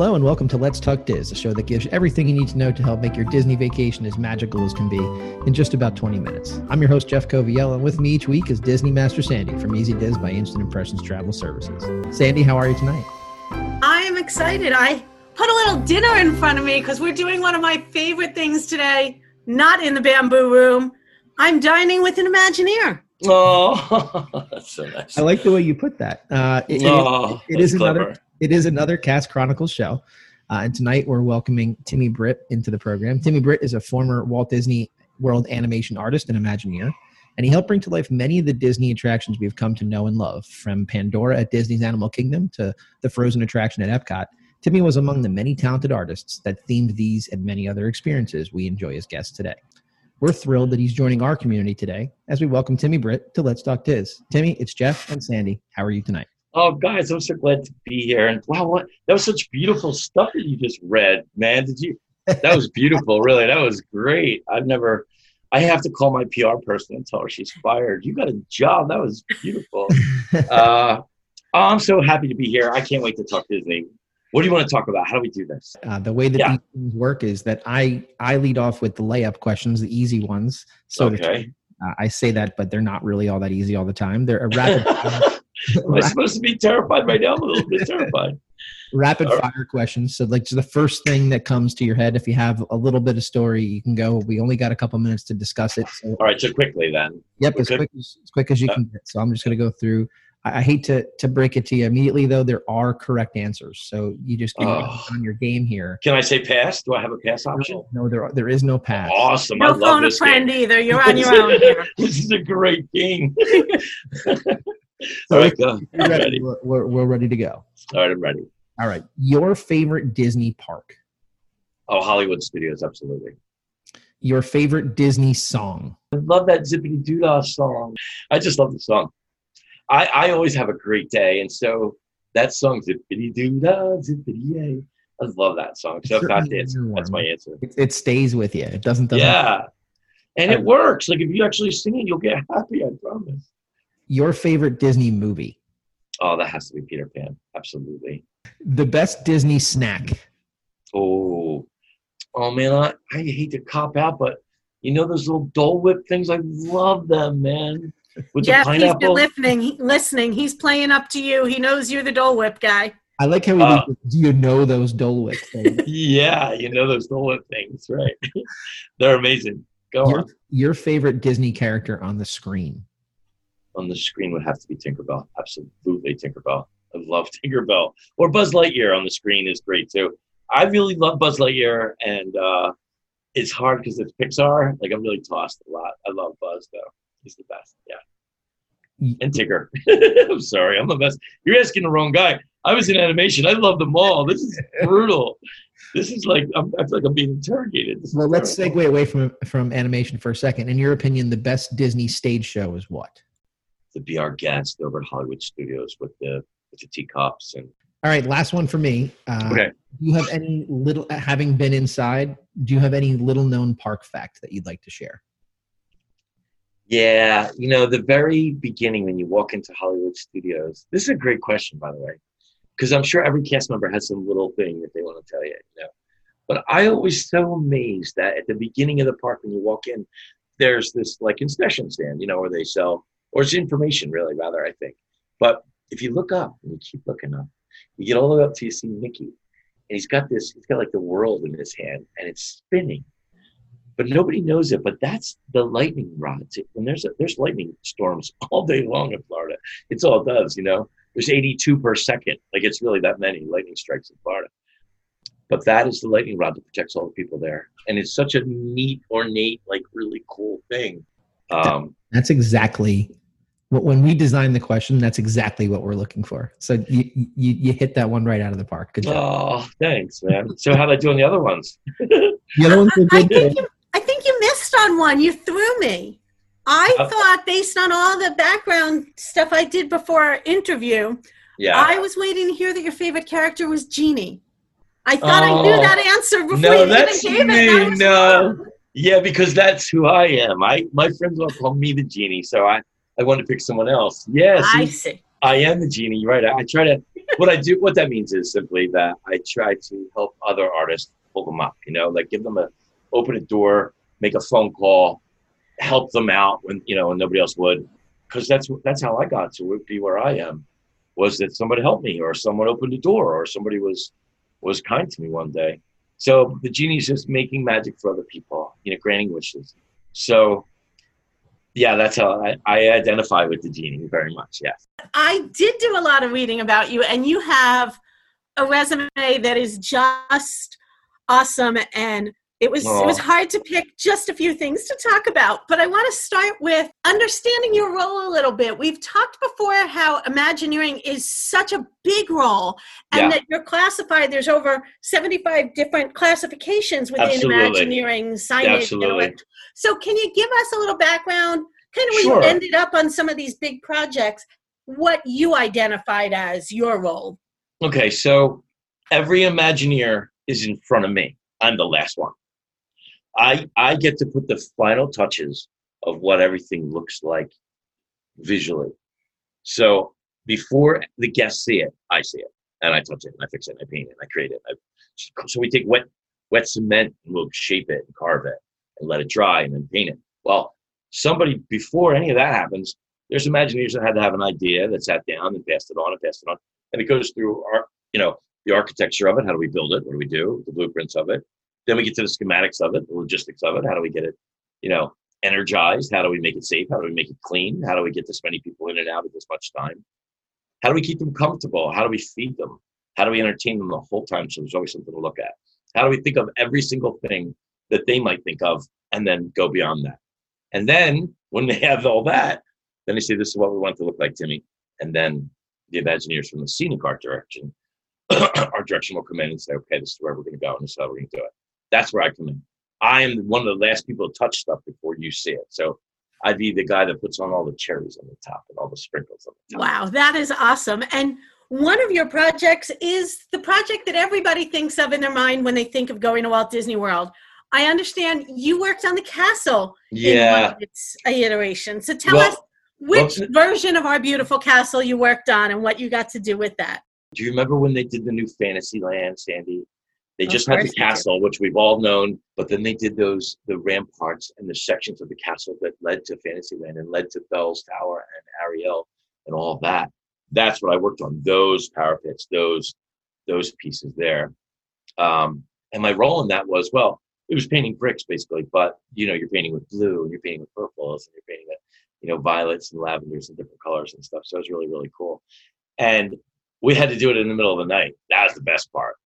Hello and welcome to Let's Talk Diz, a show that gives you everything you need to know to help make your Disney vacation as magical as can be in just about 20 minutes. I'm your host, Jeff Coviello, and with me each week is Disney Master Sandy from Easy Diz by Instant Impressions Travel Services. Sandy, how are you tonight? I am excited. I put a little dinner in front of me because we're doing one of my favorite things today, not in the bamboo room. I'm dining with an Imagineer. Oh, that's so nice. I like the way you put that. Uh, it, oh, it, it is that's another clever. It is another Cast Chronicles show. Uh, and tonight we're welcoming Timmy Britt into the program. Timmy Britt is a former Walt Disney World animation artist and Imagineer, and he helped bring to life many of the Disney attractions we've come to know and love, from Pandora at Disney's Animal Kingdom to the Frozen attraction at Epcot. Timmy was among the many talented artists that themed these and many other experiences we enjoy as guests today. We're thrilled that he's joining our community today as we welcome Timmy Britt to Let's Talk Diz. Timmy, it's Jeff and Sandy. How are you tonight? Oh, guys, I'm so glad to be here. And wow, what that was such beautiful stuff that you just read, man. Did you? That was beautiful, really. That was great. I've never. I have to call my PR person and tell her she's fired. You got a job. That was beautiful. uh, oh, I'm so happy to be here. I can't wait to talk to Disney. What do you want to talk about? How do we do this? Uh, the way that Yeah. these things work is that I I lead off with the layup questions, the easy ones. So Okay. uh, I say that, but they're not really all that easy all the time. They're a rapid Am I supposed to be terrified right now? I'm a little bit terrified. rapid All right. fire questions. So like just the first thing that comes to your head. If you have a little bit of story, you can go. We only got a couple minutes to discuss it. So All right, so quickly then. yep, as quick as, as quick as you Uh, can get. So I'm just going to go through. I, I hate to to break it to you immediately though. There are correct answers. So you just get Oh. on your game here. Can I say pass? Do I have a pass option? No, there are, there is no pass. Awesome. I No love phone a friend game. either. You're on your own here. this is a great game. All right, go. you're ready. We're, we're, we're ready to go. All right, I'm ready. All right. Your favorite Disney park. Oh, Hollywood Studios, absolutely. Your favorite Disney song. I love that Zippity Doodah song. I just love the song. I, I always have a great day, and so that song, Zippity Doodah, Zippity Yay. I love that song. So if that Certainly is, is one. that's my answer. It, it stays with you. It doesn't. doesn't Yeah. And it works. Like if you actually sing it, you'll get happy, I promise. Your favorite Disney movie. Oh, that has to be Peter Pan. Absolutely. The best Disney snack. Oh, oh man, I, I hate to cop out, but you know those little Dole Whip things? I love them, man. With Jeff, the he's been listening. He- Listening. He's playing up to you. He knows you're the Dole Whip guy. I like how we. Uh, Do you know those Dole Whip things? yeah, you know those Dole Whip things, right? They're amazing. Go your, on. your favorite Disney character on the screen. On the screen would have to be Tinkerbell. Absolutely, Tinkerbell. I love Tinkerbell. Or Buzz Lightyear on the screen is great too. I really love Buzz Lightyear, and uh, it's hard because it's Pixar. Like I'm really tossed a lot. I love Buzz though. He's the best. Yeah. and Tinker. I'm sorry, I'm the best. You're asking the wrong guy. I was in animation. I love them all. This is brutal. this is like I'm, I feel like I'm being interrogated. This Well, let's terrible. segue away from from animation for a second. In your opinion, the best Disney stage show is what? To be our guest over at Hollywood Studios with the with the teacups and All right, last one for me. Uh, okay. Do you have any little, having been inside, do you have any little known park fact that you'd like to share? Yeah, you know the very beginning when you walk into Hollywood Studios. This is a great question, by the way, because I'm sure every cast member has some little thing that they want to tell you. You know, but I always so amazed that at the beginning of the park when you walk in, there's this like concession stand, you know, where they sell or it's information really rather I think. But if you look up and you keep looking up, you get all the way up to you see Mickey, and he's got this. He's got like the world in his hand, and it's spinning but nobody knows it. But that's the lightning rods. When there's a, there's lightning storms all day long in Florida, it's all it does. You know, there's 82 per second. Like it's really that many lightning strikes in Florida. But that is the lightning rod that protects all the people there, and it's such a neat, ornate, like really cool thing. Um, That's exactly when we design the question. That's exactly what we're looking for. So you you, you hit that one right out of the park. Good job. oh, thanks, man. So how'd I do on the other ones? the other ones were I think you, I think you missed on one. You threw me. I Uh, thought, based on all the background stuff I did before our interview, Yeah. I was waiting to hear that your favorite character was Genie. I thought I knew Oh. that answer before No, you that's even gave it. and I me, was no. wrong. Yeah, because that's who I am. I my friends all call me the genie, so I I want to pick someone else. Yes, I see. I am the genie. Right. I, I try to what I do, what that means is simply that I try to help other artists pull them up. You know, like give them a open a door, make a phone call, help them out when you know when nobody else would, because that's that's how I got to be where I am. Was that somebody helped me, or someone opened a door, or somebody was was kind to me one day. So the genie is just making magic for other people, you know, granting wishes. So yeah, that's how I, I identify with the genie very much. Yes. I did do a lot of reading about you, and you have a resume that is just awesome. And it was it was hard to pick just a few things to talk about, but I want to start with understanding your role a little bit. We've talked before how Imagineering is such a big role, and yeah. that you're classified. There's over 75 different classifications within Absolutely. Imagineering, signage. Absolutely. So, can you give us a little background, kind of where sure. you ended up on some of these big projects? What you identified as your role? Okay, so every Imagineer is in front of me. I'm the last one. I I get to put the final touches of what everything looks like visually. So before the guests see it, I see it and I touch it and I fix it and I paint it and I create it. I, so we take wet wet cement and we'll shape it and carve it and let it dry and then paint it. Well, somebody before any of that happens, there's Imagineers that had to have an idea that sat down and passed it on and passed it on, and it goes through our you know the architecture of it. How do we build it? What do we do? The blueprints of it. Then we get to the schematics of it, the logistics of it. How do we get it, you know, energized? How do we make it safe? How do we make it clean? How do we get this many people in and out at this much time? How do we keep them comfortable? How do we feed them? How do we entertain them the whole time so there's always something to look at? How do we think of every single thing that they might think of and then go beyond that? And then when they have all that, then they say, This is what we want to look like, Timmy. And then the Imagineers from the scenic art direction, our direction will come in and say, Okay, this is where we're going to go and this is how we're going to do it. That's where I come in. I am one of the last people to touch stuff before you see it. So I'd be the guy that puts on all the cherries on the top and all the sprinkles on the top. Wow, that is awesome. And one of your projects is the project that everybody thinks of in their mind when they think of going to Walt Disney World. I understand you worked on the castle yeah. in one of its iteration. So tell well, us which well, version of our beautiful castle you worked on and what you got to do with that. Do you remember when they did the new Fantasyland, Sandy? They just had the castle, which we've all known, but then they did those the ramparts and the sections of the castle that led to Fantasyland and led to Belle's Tower and Ariel and all that. That's what I worked on. Those parapets, those those pieces there. Um, and my role in that was well, it was painting bricks basically, but you know, you're painting with blue and you're painting with purples and you're painting with you know violets and lavenders and different colors and stuff. So it was really really cool. And we had to do it in the middle of the night. That was the best part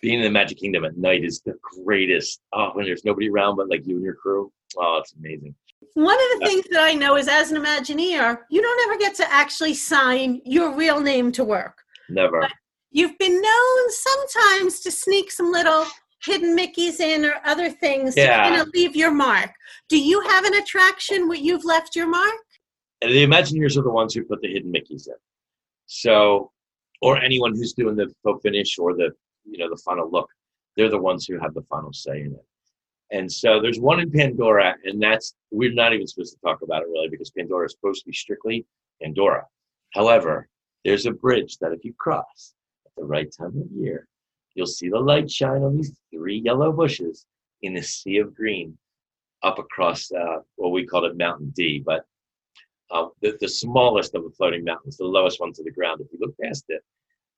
being in the Magic Kingdom at night is the greatest. Oh, when there's nobody around but like you and your crew. Oh, it's amazing. One of the things that I know is as an Imagineer, you don't ever get to actually sign your real name to work. Never. But you've been known sometimes to sneak some little hidden Mickeys in or other things yeah. to kind of leave your mark. Do you have an attraction where you've left your mark? And the Imagineers are the ones who put the hidden Mickeys in. So, or anyone who's doing the faux finish or the you know the final look. They're the ones who have the final say in it. And so there's one in pandora and that's we're not even supposed to talk about it really because pandora is supposed to be strictly pandora. However there's a bridge that if you cross at the right time of year you'll see the light shine on these three yellow bushes in a sea of green up across uh, what we call it mountain d but uh, the, the smallest of the floating mountains the lowest one to the ground if you look past it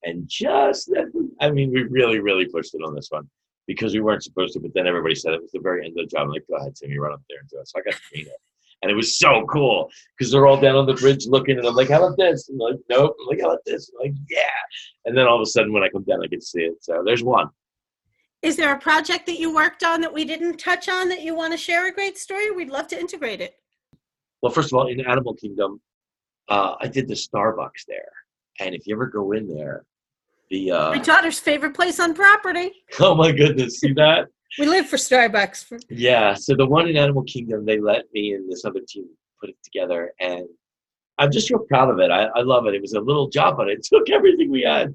and just, I mean, we really, really pushed it on this one because we weren't supposed to, but then everybody said it was the very end of the job. I'm like, go ahead, Timmy, run up there and do it. So I got to paint it. And it was so cool because they're all down on the bridge looking, and I'm like, how about this? And like, nope. I'm like, how about this? I'm like, yeah. And then all of a sudden, when I come down, I can see it. So there's one. Is there a project that you worked on that we didn't touch on that you want to share a great story? We'd love to integrate it. Well, first of all, in Animal Kingdom, uh, I did the Starbucks there. And if you ever go in there, the uh, my daughter's favorite place on property. Oh my goodness, see that? we live for Starbucks. Yeah, so the one in Animal Kingdom, they let me and this other team put it together, and I'm just real proud of it. I, I love it. It was a little job, but it took everything we had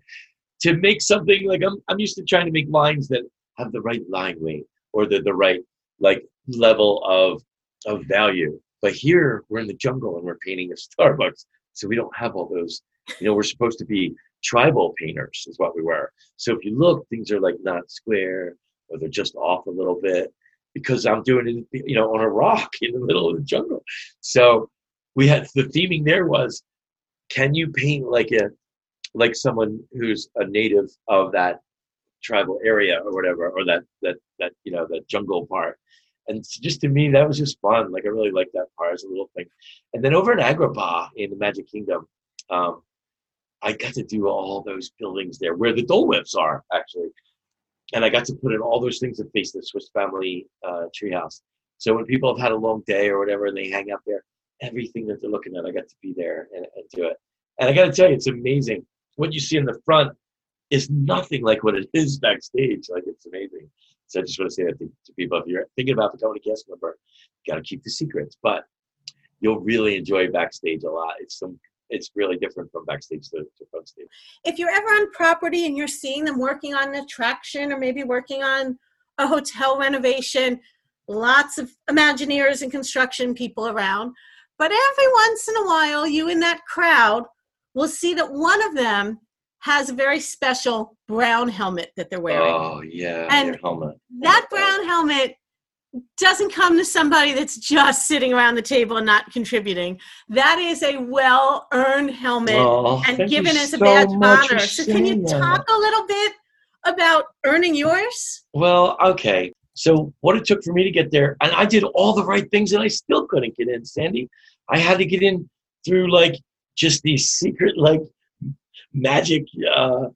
to make something like I'm. I'm used to trying to make lines that have the right line weight or the the right like level of of value. But here we're in the jungle and we're painting a Starbucks, so we don't have all those. You know, we're supposed to be tribal painters is what we were. So if you look, things are like not square or they're just off a little bit because I'm doing it, you know, on a rock in the middle of the jungle. So we had the theming there was, can you paint like a like someone who's a native of that tribal area or whatever, or that that that you know that jungle part? And just to me, that was just fun. Like I really liked that part as a little thing. And then over in Agrabah in the Magic Kingdom, um, I got to do all those buildings there where the Dole Whips are actually, and I got to put in all those things that face the Swiss family uh, treehouse. So when people have had a long day or whatever, and they hang out there, everything that they're looking at, I got to be there and, and do it. And I got to tell you, it's amazing. What you see in the front is nothing like what it is backstage. Like it's amazing. So I just want to say that to, to people. If you're thinking about becoming a cast member, you got to keep the secrets, but you'll really enjoy backstage a lot. It's some it's really different from backstage to, to front stage. If you're ever on property and you're seeing them working on an attraction or maybe working on a hotel renovation, lots of Imagineers and construction people around. But every once in a while, you in that crowd will see that one of them has a very special brown helmet that they're wearing. Oh yeah, and helmet. That oh, brown helmet doesn't come to somebody that's just sitting around the table and not contributing. That is a well earned helmet oh, and given as a badge of honor. So, can you talk a little bit about earning yours? Well, okay. So, what it took for me to get there, and I did all the right things and I still couldn't get in, Sandy. I had to get in through like just these secret, like magic uh,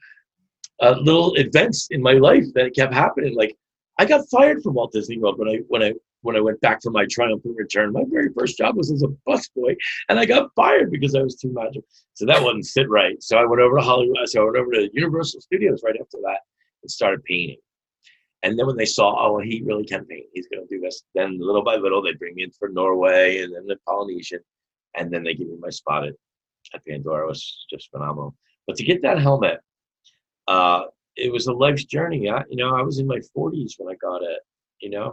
uh, little events in my life that kept happening. Like, I got fired from Walt Disney World when I when I when I went back for my triumphant return. My very first job was as a busboy, and I got fired because I was too magic. So that wouldn't sit right. So I went over to Hollywood. So I went over to Universal Studios right after that and started painting. And then when they saw, oh, he really can paint, he's going to do this. Then little by little, they bring me in for Norway and then the Polynesian, and then they give me my spot at, at Pandora. It was just phenomenal. But to get that helmet, uh, it was a life's journey. I, you know, I was in my 40s when I got it. You know,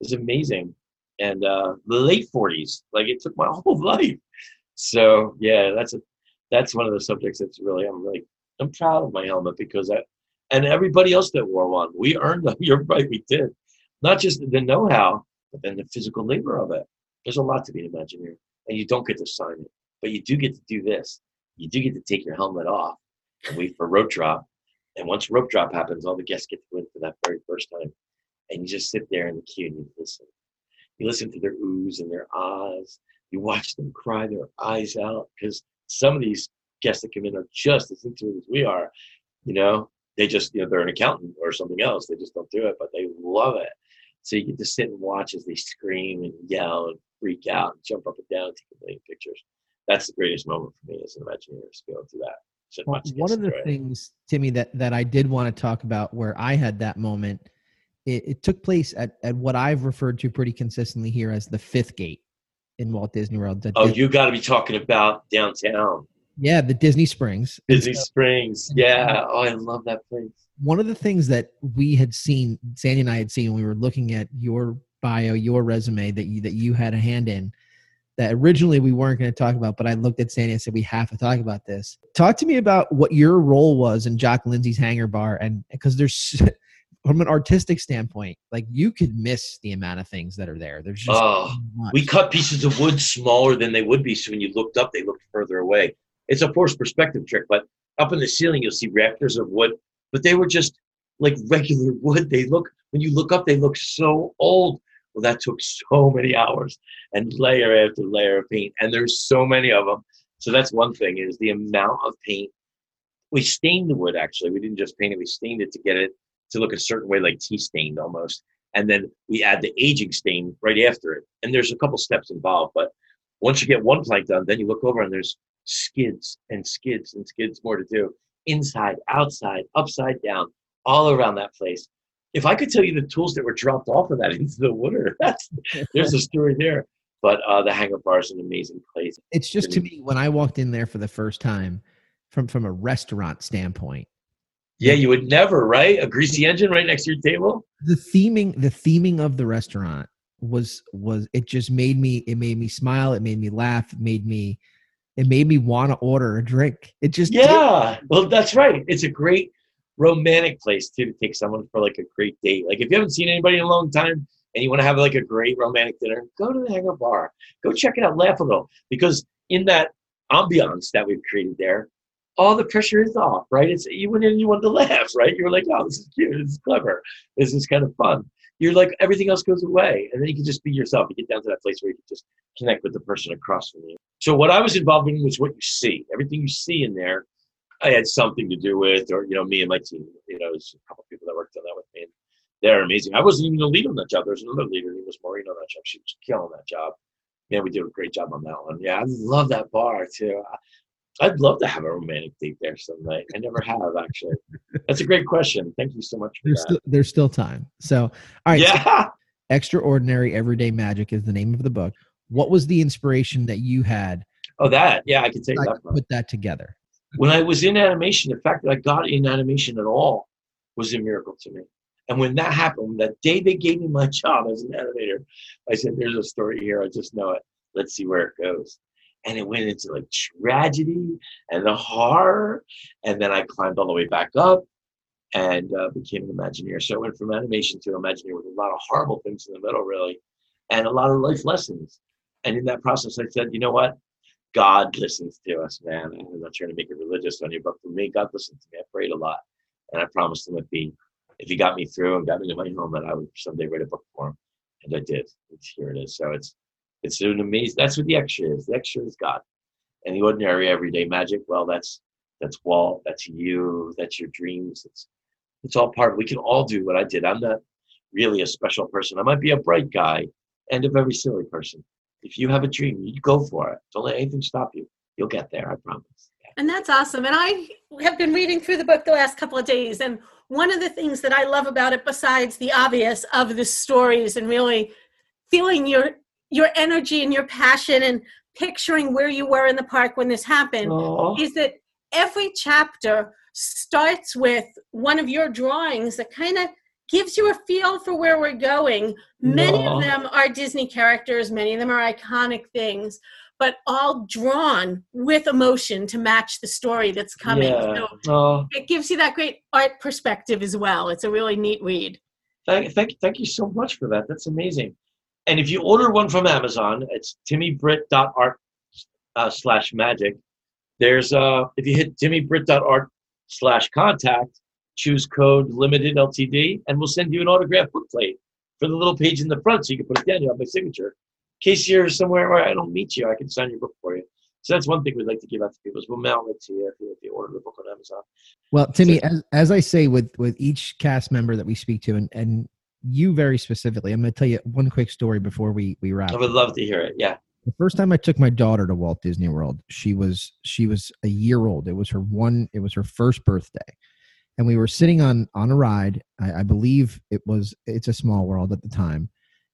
it was amazing, and uh, the late 40s, like it took my whole life. So yeah, that's a that's one of the subjects that's really I'm really I'm proud of my helmet because I and everybody else that wore one, we earned them. You're right, we did. Not just the know-how, but then the physical labor of it. There's a lot to be an Imagineer, and you don't get to sign it, but you do get to do this. You do get to take your helmet off and wait for rope drop and once rope drop happens, all the guests get to go in for that very first time. And you just sit there in the queue and you listen. You listen to their oohs and their ahs. You watch them cry their eyes out because some of these guests that come in are just as into it as we are. You know, they just, you know, they're an accountant or something else. They just don't do it, but they love it. So you get to sit and watch as they scream and yell and freak out and jump up and down take a million pictures. That's the greatest moment for me as an Imagineer able to well, one of the things, Timmy, that that I did want to talk about where I had that moment, it, it, took place at at what I've referred to pretty consistently here as the fifth gate in Walt Disney World. oh, Disney- you got to be talking about downtown. Yeah, the Disney Springs. Disney so, Springs. Yeah. Oh, I love that place. One of the things that we had seen, Sandy and I had seen when we were looking at your bio, your resume that you that you had a hand in that originally we weren't going to talk about, but I looked at Sandy and said, we have to talk about this. Talk to me about what your role was in Jock Lindsay's Hangar Bar. And because there's, from an artistic standpoint, like you could miss the amount of things that are there. There's just oh, so we cut pieces of wood smaller than they would be. So when you looked up, they looked further away. It's a forced perspective trick, but up in the ceiling, you'll see rafters of wood, but they were just like regular wood. They look, when you look up, they look so old well, that took so many hours and layer after layer of paint, and there's so many of them. So that's one thing is the amount of paint. We stained the wood actually. We didn't just paint it; we stained it to get it to look a certain way, like tea stained almost. And then we add the aging stain right after it. And there's a couple steps involved, but once you get one plank done, then you look over and there's skids and skids and skids more to do inside, outside, upside down, all around that place if I could tell you the tools that were dropped off of that into the water, that's there's a story there. But uh, the hangar bar is an amazing place. It's just to me when I walked in there for the first time, from from a restaurant standpoint. Yeah, you would never, right? A greasy engine right next to your table. The theming, the theming of the restaurant was was it just made me it made me smile, it made me laugh, it made me it made me want to order a drink. It just yeah. Did. Well, that's right. It's a great romantic place too to take someone for like a great date. Like if you haven't seen anybody in a long time and you want to have like a great romantic dinner, go to the Hangar Bar. Go check it out. Laugh a little because in that ambiance that we've created there, all the pressure is off, right? It's you went in you wanted to laugh, right? You were like, oh, this is cute, this is clever, this is kind of fun. You're like everything else goes away, and then you can just be yourself. You get down to that place where you can just connect with the person across from you. So what I was involved in was what you see. Everything you see in there, I had something to do with, or you know, me and my team. You know, there's a couple of people that worked on that with me. And they're amazing. I wasn't even the lead on that job. There was another leader. He was Maureen on that job. She was killing that job. Yeah, we did a great job on that one. Yeah, I love that bar too. I'd love to have a romantic date there someday. I never have actually. That's a great question. Thank you so much for there's that. Still, there's still time. So, all right. Yeah. So Extraordinary Everyday Magic is the name of the book. What was the inspiration that you had? Oh, that. Yeah, I can take that. Put that together. When I was in animation, the fact that I got in animation at all was a miracle to me. And when that happened, that day they gave me my job as an animator, I said, "There's a story here. I just know it. Let's see where it goes." and it went into like tragedy and the horror and then i climbed all the way back up and uh, became an imagineer so i went from animation to imagineer with a lot of horrible things in the middle really and a lot of life lessons and in that process i said you know what god listens to us man i'm not trying to make it religious on you but for me god listens to me i prayed a lot and i promised him if he if he got me through and got me to my home that i would someday write a book for him and i did It's, here it is so it's it's an amazing. That's what the extra is. The extra is God, and the ordinary, everyday magic. Well, that's that's Walt. That's you. That's your dreams. It's it's all part. Of, we can all do what I did. I'm not really a special person. I might be a bright guy and a very silly person. If you have a dream, you go for it. Don't let anything stop you. You'll get there. I promise. And that's awesome. And I have been reading through the book the last couple of days, and one of the things that I love about it, besides the obvious of the stories and really feeling your your energy and your passion and picturing where you were in the park when this happened Aww. is that every chapter starts with one of your drawings that kind of gives you a feel for where we're going. Many Aww. of them are Disney characters, many of them are iconic things, but all drawn with emotion to match the story that's coming. Yeah. So it gives you that great art perspective as well. It's a really neat read. Thank, thank, thank you so much for that. That's amazing. And if you order one from Amazon, it's timmybritt.art uh, slash magic. There's uh, if you hit timmybritt.art slash contact, choose code limited LTD, and we'll send you an autographed book plate for the little page in the front so you can put it down. You have my signature. In case you're somewhere where I don't meet you, I can sign your book for you. So that's one thing we'd like to give out to people is we'll mail it to you if you, if you order the book on Amazon. Well, Timmy, so, as, as I say with with each cast member that we speak to, and, and you very specifically. I'm going to tell you one quick story before we we wrap. I would love to hear it. Yeah. The first time I took my daughter to Walt Disney World, she was she was a year old. It was her one. It was her first birthday, and we were sitting on on a ride. I, I believe it was It's a Small World at the time.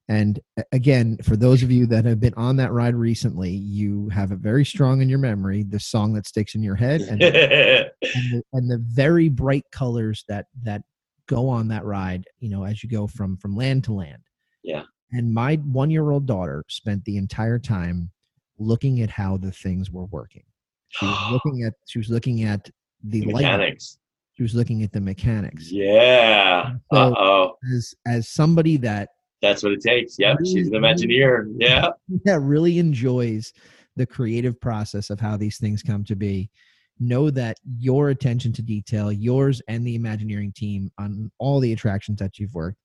And again, for those of you that have been on that ride recently, you have it very strong in your memory, the song that sticks in your head, and, and, the, and the very bright colors that that go on that ride you know as you go from from land to land. Yeah. And my one year old daughter spent the entire time looking at how the things were working. She was looking at she was looking at the, the mechanics she was looking at the mechanics yeah so uh-oh as as somebody that that's what it takes yeah really, she's an imagineer yeah that really enjoys the creative process of how these things come to be know that your attention to detail, yours and the Imagineering team on all the attractions that you've worked,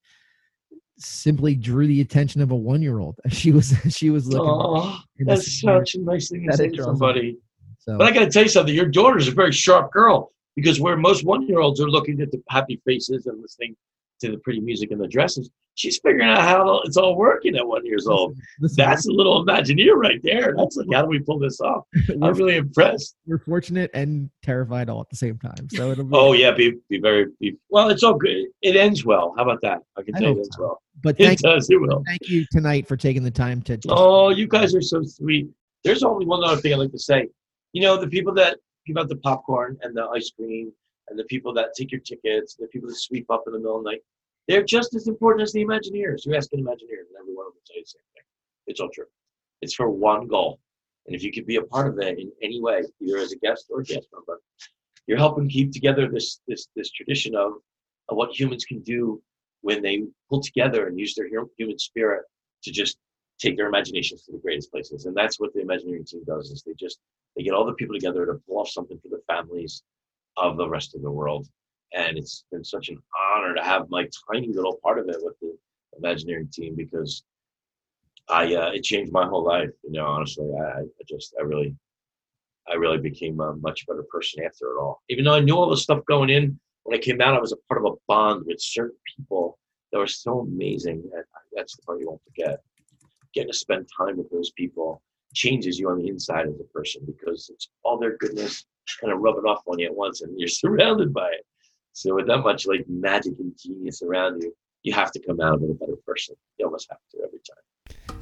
simply drew the attention of a one-year-old. She was she was looking. Oh, that's such a nice thing to say to somebody. So, but I got to tell you something. Your daughter's a very sharp girl because where most one-year-olds are looking at the happy faces and listening to the pretty music and the dresses. She's figuring out how it's all working at one years old. Listen, That's a little Imagineer right there. That's like, how do we pull this off? I'm really impressed. We're fortunate and terrified all at the same time. So it'll be. Oh yeah, be be very be, well. It's all good. It ends well. How about that? I can tell you it ends well. But it does. It will. Thank you tonight for taking the time to. Oh, you guys are so sweet. There's only one other thing I'd like to say. You know, the people that give out the popcorn and the ice cream and the people that take your tickets, the people that sweep up in the middle of the night, they're just as important as the Imagineers. You ask an Imagineer, and every one of them say the same thing. It's all true. It's for one goal. And if you could be a part of that in any way, either as a guest or a guest member, you're helping keep together this this this tradition of, of what humans can do when they pull together and use their human spirit to just take their imaginations to the greatest places. And that's what the Imagineering team does is they just they get all the people together to pull off something for the families of the rest of the world. And it's been such an honor to have my tiny little part of it with the Imagineering team because I uh, it changed my whole life. You know, honestly, I, I just I really I really became a much better person after it all. Even though I knew all the stuff going in, when I came out, I was a part of a bond with certain people that were so amazing. And that's the part you won't forget. Getting to spend time with those people changes you on the inside as a person because it's all their goodness kind of rubbing off on you at once, and you're surrounded by it. So with that much like magic and genius around you, you have to come out of it a better person. You almost have to every time.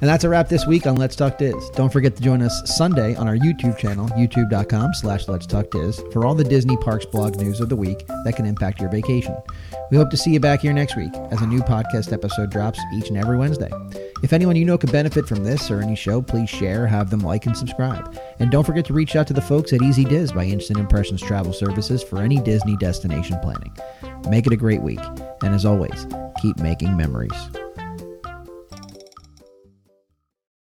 And that's a wrap this week on Let's Talk Diz. Don't forget to join us Sunday on our YouTube channel, youtube.com slash Let's Talk Diz, for all the Disney Parks blog news of the week that can impact your vacation. We hope to see you back here next week as a new podcast episode drops each and every Wednesday. If anyone you know could benefit from this or any show, please share, have them like, and subscribe. And don't forget to reach out to the folks at Easy Diz by Instant Impressions Travel Services for any Disney destination planning. Make it a great week. And as always, keep making memories.